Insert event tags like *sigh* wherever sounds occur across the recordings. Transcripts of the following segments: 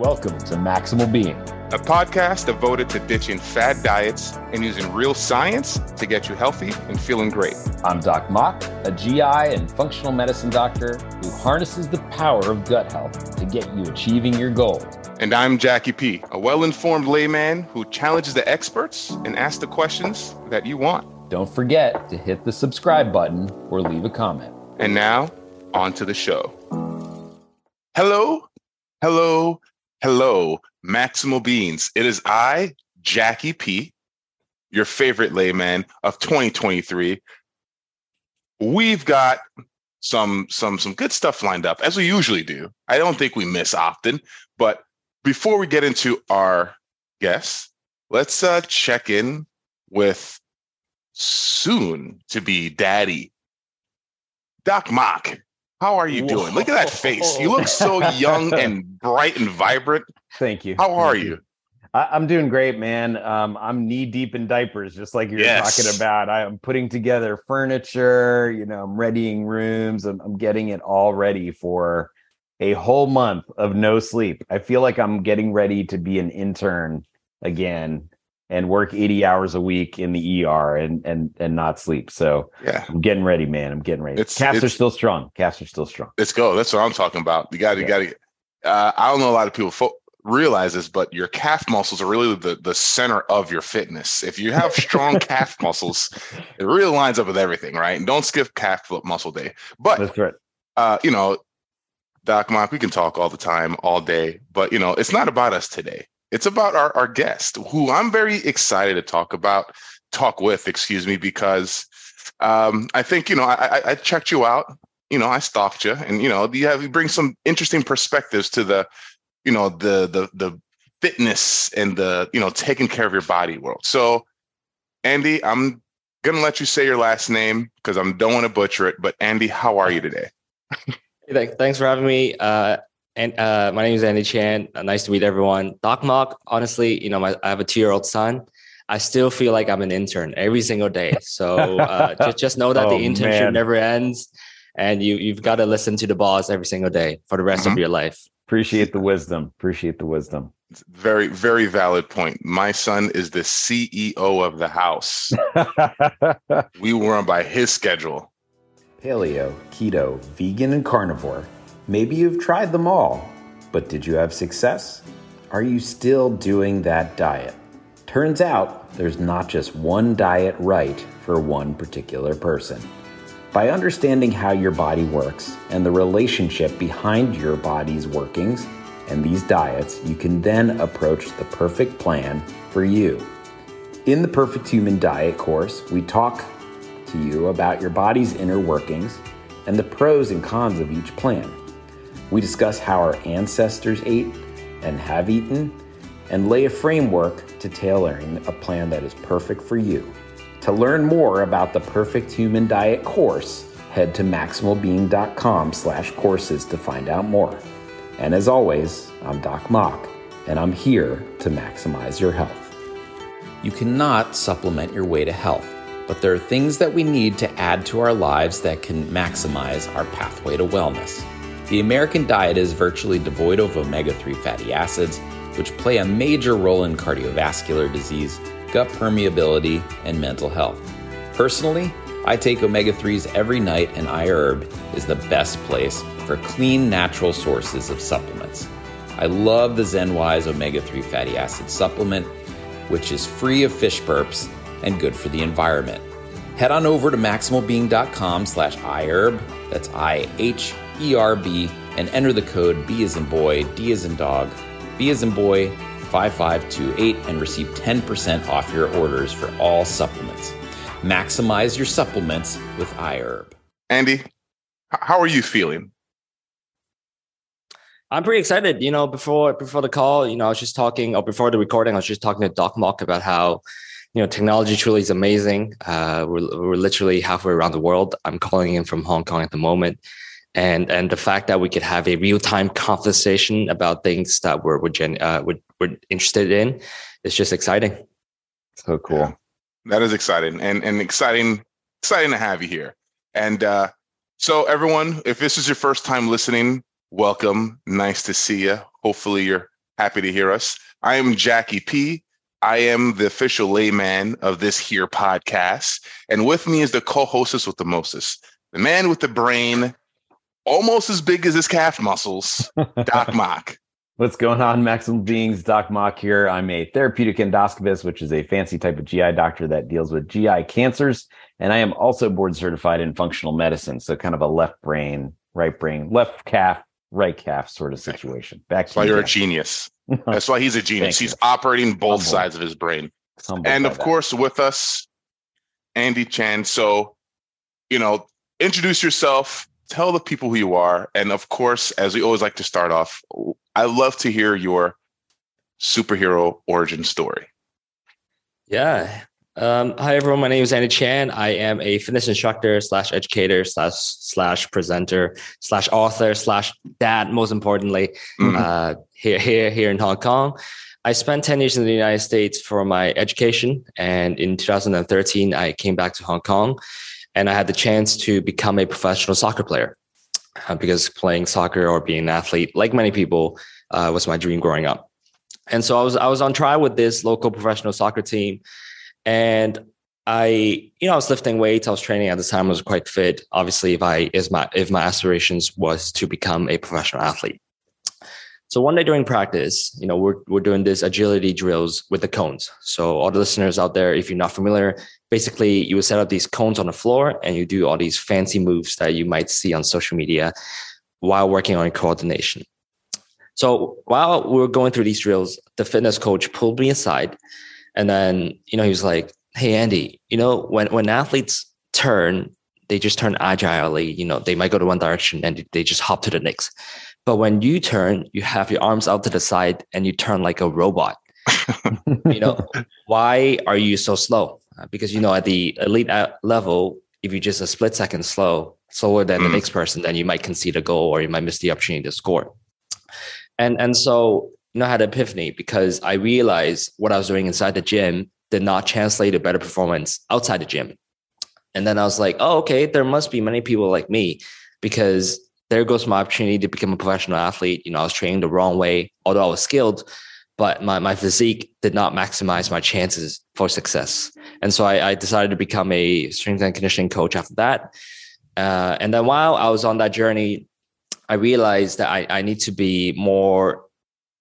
Welcome to Maximal Being, a podcast devoted to ditching fad diets and using real science to get you healthy and feeling great. I'm Doc Mok, a GI and functional medicine doctor who harnesses the power of gut health to get you achieving your goals. And I'm Jacky P, a well informed layman who challenges the experts and asks the questions that you want. Don't forget to hit the subscribe button or leave a comment. And now, on to the show. Hello, hello, hello, Maximal Beans. It is I, Jacky P, your favorite layman of 2023. We've got some some some good stuff lined up as we usually do. I don't think we miss often, but before we get into our guests, let's uh, check in with soon to be daddy, Doc Mok. How are you doing? Whoa. Look at that face. You look so young and *laughs* bright and vibrant. Thank you. How are you? I, am doing great, man. Um, I'm knee deep in diapers, just like you're yes. talking about. I am putting together furniture. You know, I'm readying rooms. I'm, I'm getting it all ready for a whole month of no sleep. I feel like I'm getting ready to be an intern again and work 80 hours a week in the ER and and and not sleep. So yeah, I'm getting ready, man. I'm getting ready. It's, Calves it's, are still strong. Calves are still strong. Let's go. That's what I'm talking about. You got to, yeah. you got to. Uh, I don't know a lot of people fo- realize this, but your calf muscles are really the the center of your fitness. If you have strong *laughs* calf muscles, it really lines up with everything, right? And don't skip calf muscle day. But that's right. Uh, you know, Doc Mok, we can talk all the time, all day, but you know, it's not about us today. It's about our, our guest, who I'm very excited to talk about, talk with, excuse me, because um, I think, you know, I, I checked you out, you know, I stalked you and, you know, you have, you bring some interesting perspectives to the, you know, the, the, the fitness and the, you know, taking care of your body world. So Andy, I'm going to let you say your last name because I don't want to butcher it, but Andy, how are you today? *laughs* Thanks for having me. Uh, and uh, my name is Andy Chan. Uh, nice to meet everyone. Doc Mok, honestly, you know, my, I have a two-year-old son. I still feel like I'm an intern every single day. So *laughs* uh, just just know that oh, the internship man. never ends, and you you've got to listen to the boss every single day for the rest mm-hmm. of your life. Appreciate the wisdom. Appreciate the wisdom. Very very valid point. My son is the CEO of the house. *laughs* we run by his schedule paleo, keto, vegan, and carnivore. Maybe you've tried them all, but did you have success? Are you still doing that diet? Turns out there's not just one diet right for one particular person. By understanding how your body works and the relationship behind your body's workings and these diets, you can then approach the perfect plan for you. In the Perfect Human Diet course, we talk to you about your body's inner workings and the pros and cons of each plan. We discuss how our ancestors ate and have eaten and lay a framework to tailoring a plan that is perfect for you. To learn more about the Perfect Human Diet course, head to maximalbeing.com slash courses to find out more. And as always, I'm Doc Mok, and I'm here to maximize your health. You cannot supplement your way to health but there are things that we need to add to our lives that can maximize our pathway to wellness. The American diet is virtually devoid of omega 3 fatty acids, which play a major role in cardiovascular disease, gut permeability, and mental health. Personally, I take omega 3s every night, and iHerb is the best place for clean, natural sources of supplements. I love the ZenWise omega 3 fatty acid supplement, which is free of fish burps and good for the environment. Head on over to maximalbeing.com slash iHerb, that's I-H-E-R-B, and enter the code B as in boy, D as in dog, B as in boy, 5528 and receive 10% off your orders for all supplements. Maximize your supplements with iHerb. Andy, how are you feeling? I'm pretty excited. You know, before before the call, you know, I was just talking, or before the recording, I was just talking to Doc Mok about how you know, technology truly is amazing. Uh, we're, we're literally halfway around the world. I'm calling in from Hong Kong at the moment. And, and the fact that we could have a real time conversation about things that we're, we're, gen, uh, we're, we're interested in is just exciting. So cool. Yeah, that is exciting and, and exciting, exciting to have you here. And uh, so, everyone, if this is your first time listening, welcome. Nice to see you. Hopefully, you're Happy to hear us. I am Jacky P. I am the official layman of this here podcast. And with me is the co-hostess with the Moses, the man with the brain almost as big as his calf muscles, Doc *laughs* Mok. What's going on, Maximal Beings? Doc Mok here. I'm a therapeutic endoscopist, which is a fancy type of GI doctor that deals with GI cancers. And I am also board certified in functional medicine. So kind of a left brain, right brain, left calf, right calf sort of situation. Back That's why you're a genius. *laughs* That's why he's a genius. He's operating both sides of his brain. And of that. course, with us, Andy Chan. So, you know, introduce yourself, tell the people who you are. And of course, as we always like to start off, I love to hear your superhero origin story. Yeah. Um, hi everyone. My name is Andy Chan. I am a fitness instructor slash educator slash slash presenter slash author slash dad. Most importantly, mm-hmm. uh, here here here in Hong Kong. I spent 10 years in the United States for my education. And in 2013, I came back to Hong Kong and I had the chance to become a professional soccer player uh, because playing soccer or being an athlete, like many people, uh, was my dream growing up. And so I was I was on trial with this local professional soccer team, and I you know I was lifting weights. I was training at the time. I was quite fit. Obviously, if I is my if my aspirations was to become a professional athlete. So one day during practice, you know, we're, we're doing this agility drills with the cones. So all the listeners out there, if you're not familiar, basically you would set up these cones on the floor and you do all these fancy moves that you might see on social media while working on coordination. So while we were going through these drills, the fitness coach pulled me aside and then, you know, he was like, Hey, Andy, you know, when, when athletes turn, they just turn agilely, you know, they might go to one direction and they just hop to the next but when you turn, you have your arms out to the side and you turn like a robot. you know, *laughs* why are you so slow? Uh, because, you know, at the elite level, if you're just a split second slow, slower than mm. the next person, then you might concede a goal or you might miss the opportunity to score. And, and so, you know, I had an epiphany because I realized what I was doing inside the gym did not translate to better performance outside the gym. And then I was like, oh, okay, there must be many people like me because there goes my opportunity to become a professional athlete. You know, I was training the wrong way, although I was skilled, but my, my physique did not maximize my chances for success. And so I, I decided to become a strength and conditioning coach after that. Uh, and then while I was on that journey, I realized that I, I need to be more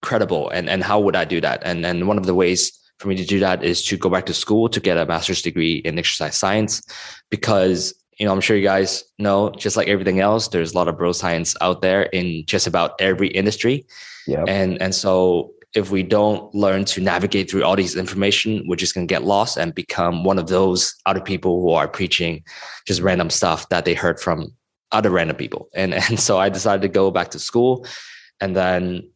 credible. And, and how would I do that? And, and one of the ways for me to do that is to go back to school to get a master's degree in exercise science because you know, I'm sure you guys know, just like everything else, there's a lot of bro science out there in just about every industry. Yeah. And and so if we don't learn to navigate through all these information, we're just gonna get lost and become one of those other people who are preaching just random stuff that they heard from other random people. And *laughs* and so I decided to go back to school and then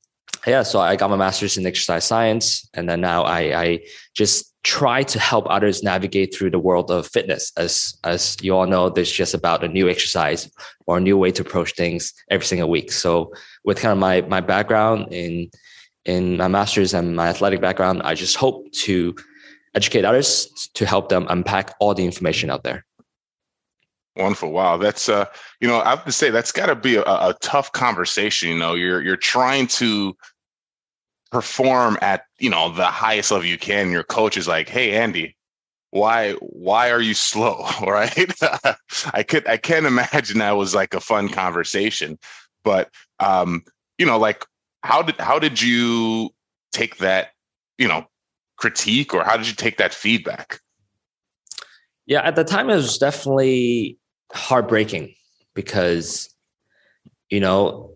yeah, so I got my master's in exercise science, and then now I, I just try to help others navigate through the world of fitness. As as you all know, there's just about a new exercise or a new way to approach things every single week. So with kind of my my background in in my master's and my athletic background, I just hope to educate others to help them unpack all the information out there. Wonderful. Wow. That's uh, you know, I have to say that's gotta be a, a tough conversation. You know, you're you're trying to perform at you know the highest level you can your coach is like hey andy why why are you slow? *laughs* Right? *laughs* I could i can't imagine that was like a fun conversation but um you know like how did how did you take that you know critique or how did you take that feedback? Yeah at the time it was definitely heartbreaking because you know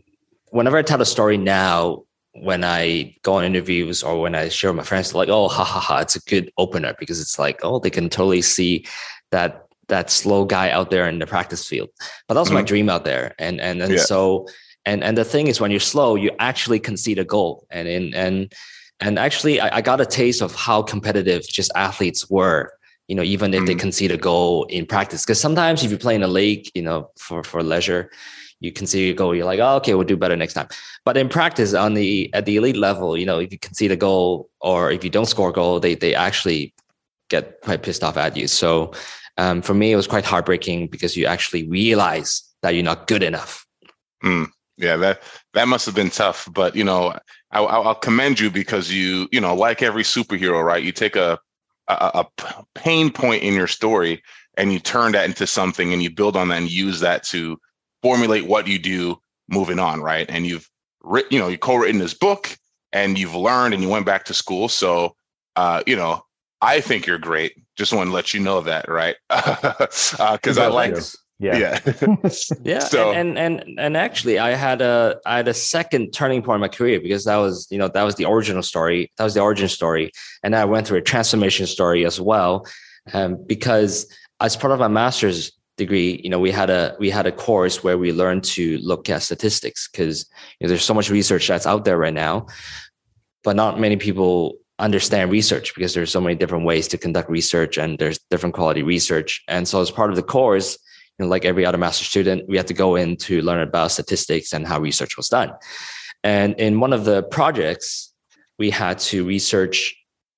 whenever i tell a story now when I go on interviews or when I share with my friends, like, oh, ha ha ha, it's a good opener because it's like, oh, they can totally see that that slow guy out there in the practice field. But that's mm-hmm. my dream out there. And and and yeah. so and and the thing is when you're slow, you actually concede a goal. And in and and actually I, I, got a taste of how competitive just athletes were, you know, even if mm-hmm. they concede a goal in practice. Because sometimes if you play in a league, you know, for for leisure, you concede a goal, you're like, oh, okay, we'll do better next time. But in practice, on the at the elite level, you know, if you concede a goal or if you don't score a goal, they they actually get quite pissed off at you. So um, for me, it was quite heartbreaking because you actually realize that you're not good enough. Mm. Yeah, that that must have been tough, but you know, I, I'll commend you because you, you know, like every superhero, right? You take a, a, a pain point in your story and you turn that into something, and you build on that and use that to formulate what you do moving on, right? And you've written, you know, you co-written this book, and you've learned, and you went back to school. So, uh, you know, I think you're great. Just want to let you know that, right? Because *laughs* uh, I like. Yeah. Yeah. *laughs* *laughs* yeah. So, and, and and and actually I had a I had a second turning point in my career because that was, you know, that was the original story. That was the origin story. And I went through a transformation story as well. Um, because as part of my master's degree, you know, we had a we had a course where we learned to look at statistics because you know, there's so much research that's out there right now, but not many people understand research because there's so many different ways to conduct research and there's different quality research. And so as part of the course, you know, like every other master student, we had to go in to learn about statistics and how research was done. And in one of the projects, we had to research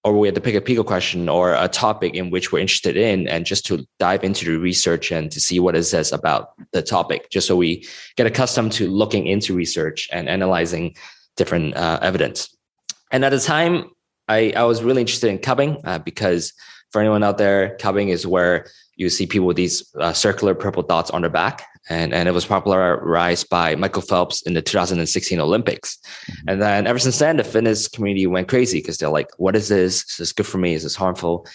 or we had to pick a Pico question or a topic in which we're interested in and just to dive into the research and to see what it says about the topic, just so we get accustomed to looking into research and analyzing different uh, evidence. And at the time, I, I was really interested in cupping uh, because for anyone out there, cupping is where you see people with these uh, circular purple dots on their back. And, and it was popularized by Michael Phelps in the 2016 Olympics. Mm-hmm. And then ever since then, the fitness community went crazy because they're like, what is this? Is this good for me? Is this harmful?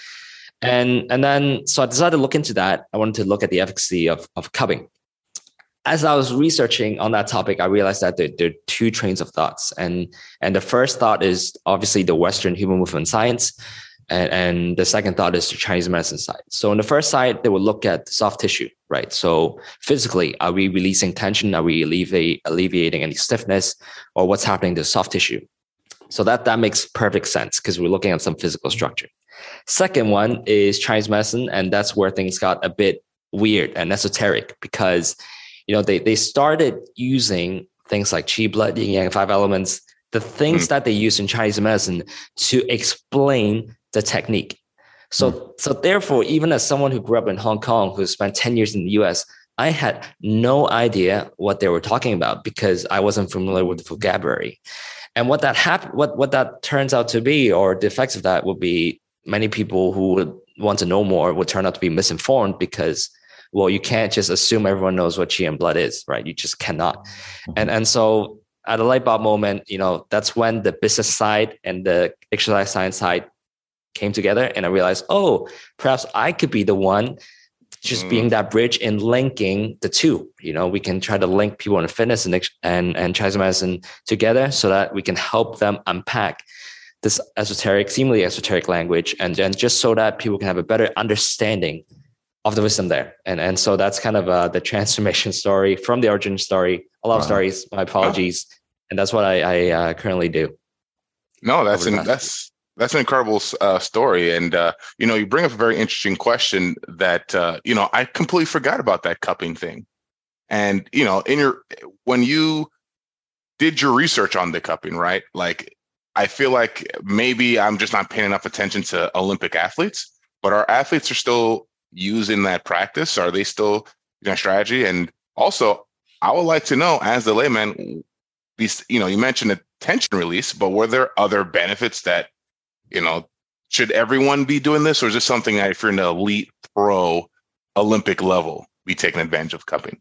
And, and then, so I decided to look into that. I wanted to look at the efficacy of, of cupping. As I was researching on that topic, I realized that there, there are two trains of thoughts. And, and the first thought is obviously the Western human movement science and, and the second thought is the Chinese medicine side. So on the first side, they will look at soft tissue, right? So physically, are we releasing tension? Are we alleviate, alleviating any stiffness or what's happening to soft tissue? So that, that makes perfect sense because we're looking at some physical structure. Second one is Chinese medicine. And that's where things got a bit weird and esoteric because, you know, they, they started using things like qi blood, yin yang, five elements, the things mm. that they use in Chinese medicine to explain the technique. So, mm. so therefore, even as someone who grew up in Hong Kong, who spent 10 years in the US, I had no idea what they were talking about because I wasn't familiar with the vocabulary. And what that happened, what, what that turns out to be, or the effects of that would be many people who would want to know more would turn out to be misinformed because well, you can't just assume everyone knows what qi and blood is, right? You just cannot. Mm-hmm. And and so at a light bulb moment, you know, that's when the business side and the exercise science side came together and I realized, oh, perhaps I could be the one just mm. being that bridge and linking the two. You know, we can try to link people in fitness and and and Chinese medicine together so that we can help them unpack this esoteric, seemingly esoteric language, and and just so that people can have a better understanding of the wisdom there. And and so that's kind of uh, the *laughs* transformation story from the origin story. A lot of stories. My apologies, and that's what I, I uh, currently do. No, that's an, that's that's an incredible uh, story, and uh, you know, you bring up a very interesting question that uh, you know I completely forgot about that cupping thing, and you know, in your when you did your research on the cupping, right? Like, I feel like maybe I'm just not paying enough attention to Olympic athletes, but our athletes are still using that practice. Are they still you know strategy? And also, I would like to know, as the layman, these you know, you mentioned the tension release, but were there other benefits that you know, should everyone be doing this, or is this something that if you're an elite pro Olympic level, be taking advantage of cupping?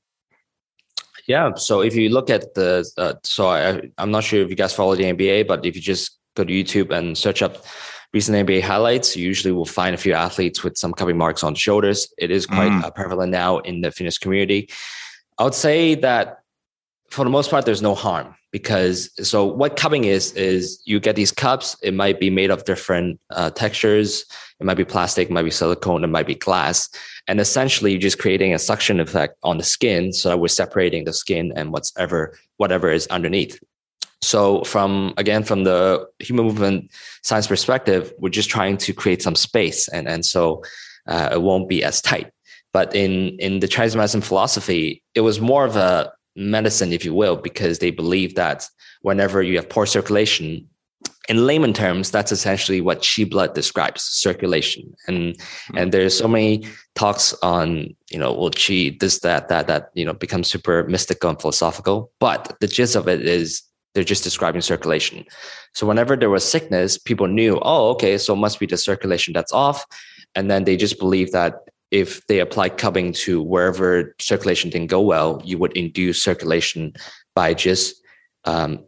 Yeah. So if you look at the, uh, so I, I'm not sure if you guys follow the NBA, but if you just go to YouTube and search up recent NBA highlights, you usually will find a few athletes with some cupping marks on the shoulders. It is quite mm. uh, prevalent now in the fitness community. I would say that for the most part, there's no harm because so what cupping is is you get these cups. It might be made of different uh, textures. It might be plastic, it might be silicone, it might be glass, and essentially you're just creating a suction effect on the skin, so that we're separating the skin and whatever whatever is underneath. So from again from the human movement science perspective, we're just trying to create some space, and and so uh, it won't be as tight. But in in the Chinese medicine philosophy, it was more of a medicine, if you will, because they believe that whenever you have poor circulation, in layman terms, that's essentially what qi blood describes circulation. And mm-hmm. and there's so many talks on, you know, well, qi, this, that, that, that, you know, becomes super mystical and philosophical. But the gist of it is they're just describing circulation. So whenever there was sickness, people knew, oh, okay, so it must be the circulation that's off. And then they just believe that if they apply cupping to wherever circulation didn't go well, you would induce circulation by just um,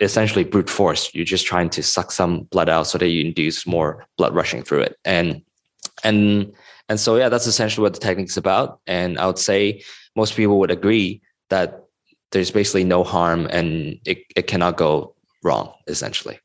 essentially brute force. You're just trying to suck some blood out so that you induce more blood rushing through it. And and and so yeah, that's essentially what the technique is about. And I would say most people would agree that there's basically no harm and it, it cannot go wrong, essentially.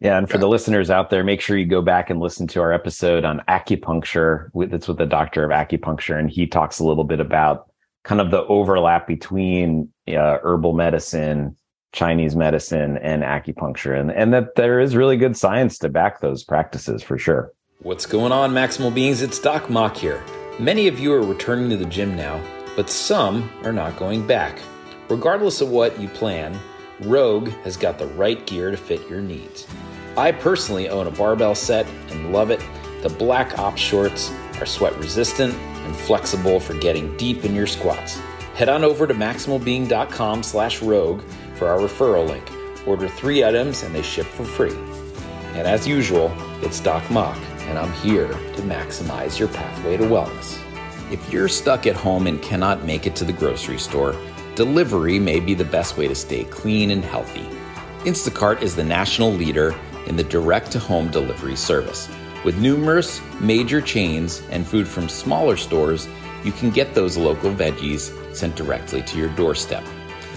Yeah, and for the listeners out there, make sure you go back and listen to our episode on acupuncture. That's with the doctor of acupuncture, and he talks a little bit about kind of the overlap between uh, herbal medicine Chinese medicine and acupuncture, and, and that there is really good science to back those practices for sure. What's going on, Maximal Beings? It's Doc Mok here. Many of you are returning to the gym now, but some are not going back. Regardless of what you plan, Rogue has got the right gear to fit your needs. I personally own a barbell set and love it. The Black Ops shorts are sweat resistant and flexible for getting deep in your squats. Head on over to maximalbeing.com slash rogue for our referral link. Order three items and they ship for free. And as usual, it's Doc Mok, and I'm here to maximize your pathway to wellness. If you're stuck at home and cannot make it to the grocery store, delivery may be the best way to stay clean and healthy. Instacart is the national leader in the direct to home delivery service. With numerous major chains and food from smaller stores, you can get those local veggies sent directly to your doorstep.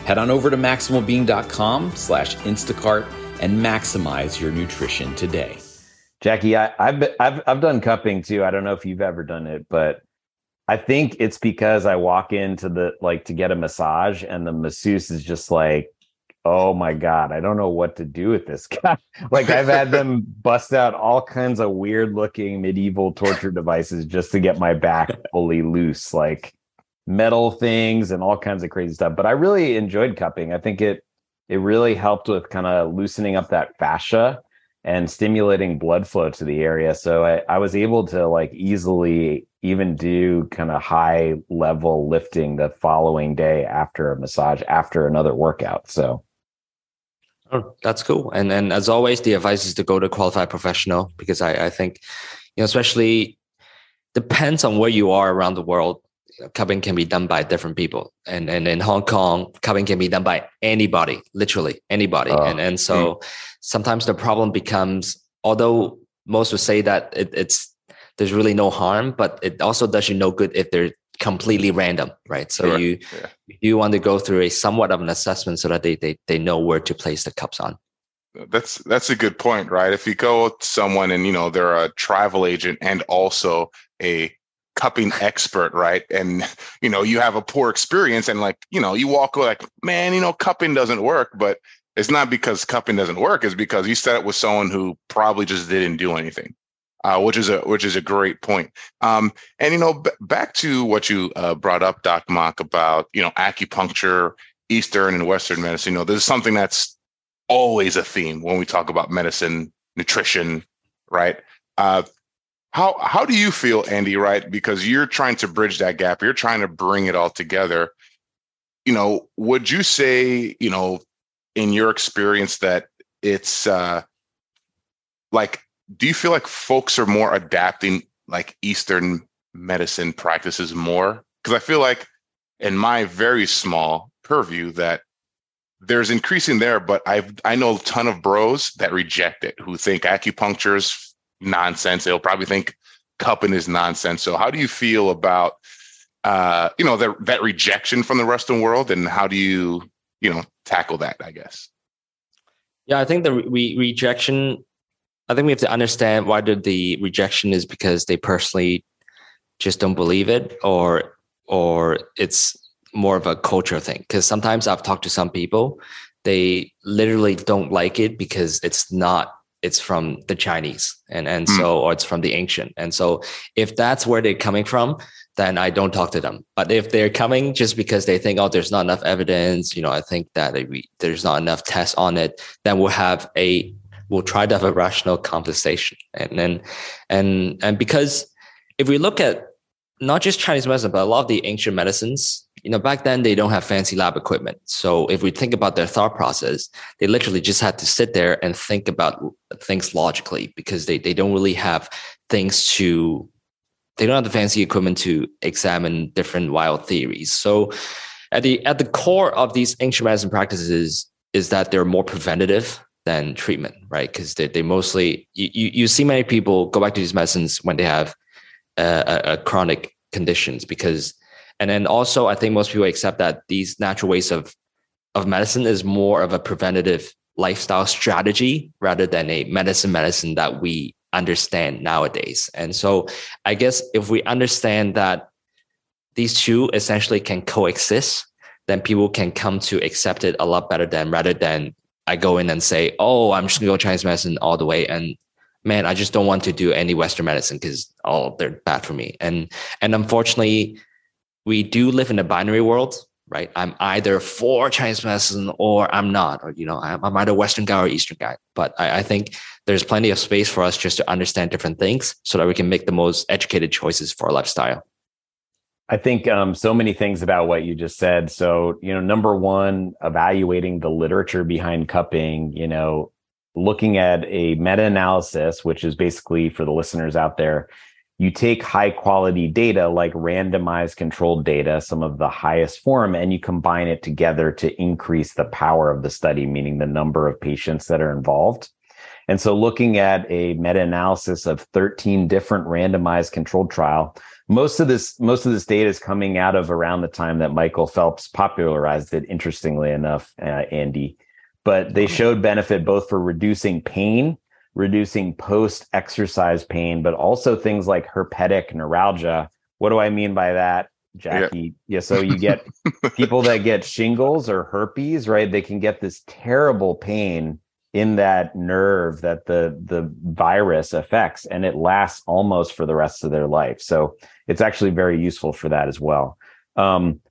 Head on over to maximalbeing.com slash Instacart and maximize your nutrition today. Jacky, I, have I've I've done cupping too. I don't know if you've ever done it, but I think it's because I walk into the like to get a massage and the masseuse is just like, oh my god, I don't know what to do with this *laughs* guy. like I've had them *laughs* bust out all kinds of weird looking medieval torture devices just to get my back *laughs* fully loose. Like metal things and all kinds of crazy stuff. But I really enjoyed cupping. I think it it really helped with kind of loosening up that fascia and stimulating blood flow to the area. So I, I was able to like easily even do kind of high level lifting the following day after a massage, after another workout. So Oh, that's cool. And and as always, the advice is to go to qualified professional because I, I think, you know, especially depends on where you are around the world cupping can be done by different people and and in hong kong cupping can be done by anybody literally anybody uh, and and so mm. sometimes the problem becomes although most would say that it, it's there's really no harm but it also does you no good if they're completely random right so sure. you yeah. you want to go through a somewhat of an assessment so that they, they they know where to place the cups on that's that's a good point right if you go to someone and you know they're a travel agent and also a cupping expert, right? And you know, you have a poor experience, and like you know, you walk away like, man, you know, cupping doesn't work, but it's not because cupping doesn't work; it's because you set it with someone who probably just didn't do anything. Uh, which is a which is a great point. Um, and you know, b- back to what you uh, brought up, Doc Mok, about you know acupuncture, Eastern and Western medicine. You know, there's something that's always a theme when we talk about medicine, nutrition, right? Uh, how how do you feel, Andy? Right, because you're trying to bridge that gap. You're trying to bring it all together. You know, would you say, you know, in your experience, that it's uh, like, do you feel like folks are more adapting like Eastern medicine practices more? Because I feel like, in my very small purview, that there's increasing there, but I've I know a ton of bros that reject it, who think acupuncture is nonsense. They'll probably think cupping is nonsense. So how do you feel about uh, you know, that that rejection from the Western world and how do you, you know, tackle that, I guess? Yeah, I think the re- rejection I think we have to understand why the, the rejection is because they personally just don't believe it or or it's more of a culture thing because sometimes I've talked to some people they literally don't like it because it's not it's from the Chinese and and mm. so or it's from the ancient. And so if that's where they're coming from, then I don't talk to them. But if they're coming just because they think, oh, there's not enough evidence, you know, I think that we, there's not enough tests on it, then we'll have a we'll try to have a rational conversation. And then and and because if we look at not just Chinese medicine, but a lot of the ancient medicines, you know, back then they don't have fancy lab equipment. So if we think about their thought process, they literally just had to sit there and think about things logically because they, they don't really have things to they don't have the fancy equipment to examine different wild theories. So at the at the core of these ancient medicine practices is that they're more preventative than treatment, right? Because they, they mostly you, you see many people go back to these medicines when they have uh, a, a chronic conditions because and then also I think most people accept that these natural ways of of medicine is more of a preventative lifestyle strategy rather than a medicine medicine that we understand nowadays. And so I guess if we understand that these two essentially can coexist, then people can come to accept it a lot better than rather than I go in and say, oh, I'm just gonna go Chinese medicine all the way. And man, I just don't want to do any Western medicine because oh, they're bad for me. And and unfortunately, we do live in a binary world, right? I'm either for Chinese medicine or I'm not, or you know, I'm, I'm either Western guy or Eastern guy. But I, I think there's plenty of space for us just to understand different things so that we can make the most educated choices for our lifestyle. I think um, so many things about what you just said. So, you know, number one, evaluating the literature behind cupping, you know, looking at a meta analysis, which is basically for the listeners out there, you take high quality data like randomized controlled data, some of the highest form, and you combine it together to increase the power of the study, meaning the number of patients that are involved. And so looking at a meta-analysis of 13 different randomized controlled trial, most of this most of this data is coming out of around the time that Michael Phelps popularized it interestingly enough, uh, Andy. But they showed benefit both for reducing pain, reducing post-exercise pain, but also things like herpetic neuralgia. What do I mean by that? Jacky. Yeah. yeah. So you get *laughs* people that get shingles or herpes, right? They can get this terrible pain in that nerve that the the virus affects and it lasts almost for the rest of their life. So it's actually very useful for that as well. Um,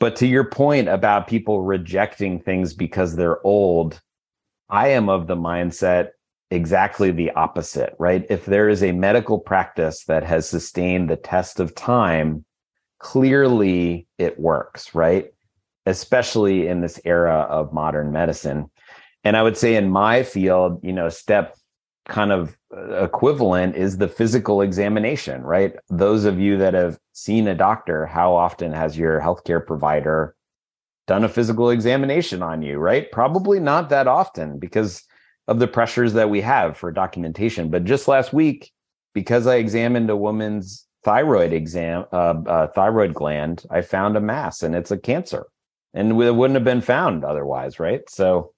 but to your point about people rejecting things because they're old i am of the mindset exactly the opposite right? If there is a medical practice that has sustained the test of time clearly it works right? Especially in this era of modern medicine and I would say in my field, you know, step kind of uh, equivalent is the physical examination, right? Those of you that have seen a doctor, how often has your healthcare provider done a physical examination on you, right? Probably not that often because of the pressures that we have for documentation. But just last week, because I examined a woman's thyroid exam, uh, uh, thyroid gland, I found a mass and it's a cancer, and it wouldn't have been found otherwise, right? So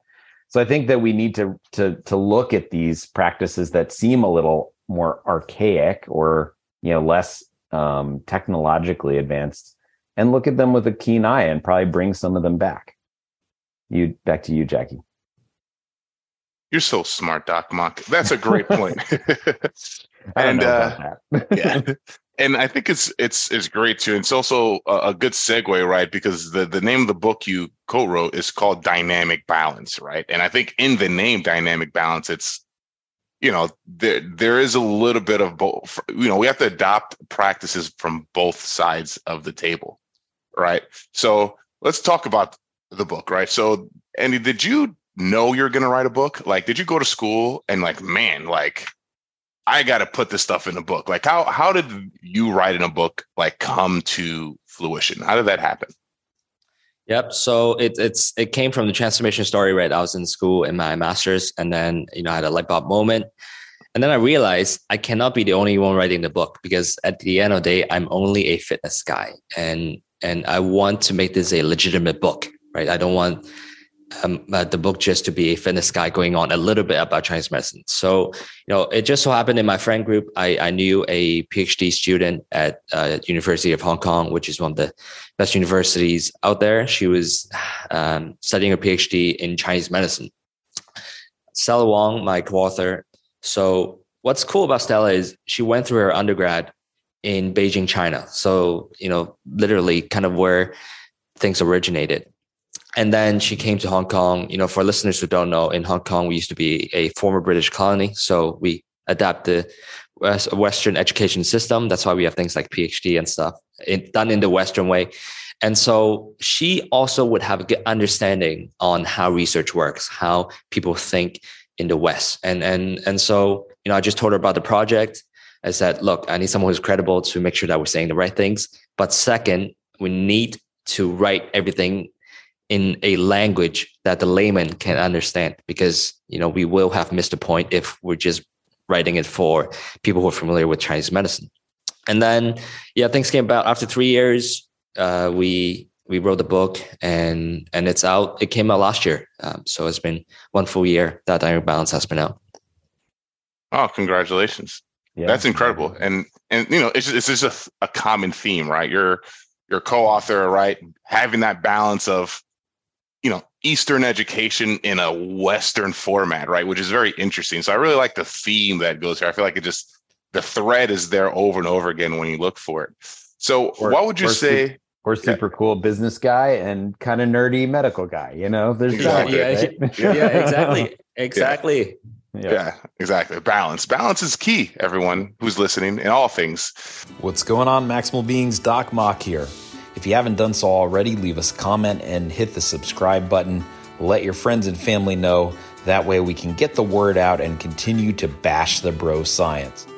so I think that we need to to to look at these practices that seem a little more archaic or you know less um, technologically advanced, and look at them with a keen eye and probably bring some of them back. You back to you, Jacky. You're so smart, Doc Mok. That's a great point. *laughs* *laughs* and uh, yeah, *laughs* and I think it's it's it's great too. And It's also a, a, good segue, right? Because the the name of the book you co-wrote is called Dynamic Balance, right? And I think in the name Dynamic Balance, it's you know there there is a little bit of both. You know, we have to adopt practices from both sides of the table, right? So let's talk about the book, right? So, Andy, did you know you're going to write a book? Like, did you go to school and like, man, like I got to put this stuff in a book. Like how how did you write in a book like come to fruition? How did that happen? Yep. So it, it's it came from the transformation story. Right. I was in school in my master's, and then you know I had a light bulb moment, and then I realized I cannot be the only one writing the book because at the end of the day, I'm only a fitness guy, and and I want to make this a legitimate book. Right. I don't want um, uh, the book just to be a fitness guy going on a little bit about Chinese medicine. So, you know, it just so happened in my friend group, I, I knew a PhD student at uh, University of Hong Kong, which is one of the best universities out there. She was um, studying her PhD in Chinese medicine. Stella Wong, my co-author. So, what's cool about Stella is she went through her undergrad in Beijing, China. So, you know, literally kind of where things originated. And then she came to Hong Kong. You know, for listeners who don't know, in Hong Kong, we used to be a former British colony. So we adapt the Western education system. That's why we have things like PhD and stuff it, done in the Western way. And so she also would have a good understanding on how research works, how people think in the West. And and and so, you know, I just told her about the project. I said, look, I need someone who's credible to make sure that we're saying the right things. But second, we need to write everything in a language that the layman can understand because you know we will have missed a point if we're just writing it for people who are familiar with Chinese medicine. And then, yeah, things came about after three years. Uh, we we wrote the book and and it's out. It came out last year, um, so it's been one full year that Dynamic Balance has been out. Oh, congratulations! Yeah. That's incredible. And and you know, it's just, it's just a, a common theme, right? You're you're co-author, right? Having that balance of you know Eastern education in a Western format, right? Which is very interesting. So I really like the theme that goes here. I feel like it just the thread is there over and over again when you look for it. So or, what would you say? Super, or super yeah. cool business guy and kind of nerdy medical guy. You know, there's exactly. yeah, right? *laughs* yeah, exactly, *laughs* exactly. Yeah. yeah, exactly. Balance. Balance is key, everyone who's listening in all things. What's going on, Maximal Beings? Doc Mok here. If you haven't done so already, leave us a comment and hit the subscribe button. Let your friends and family know. That way we can get the word out and continue to bash the bro science.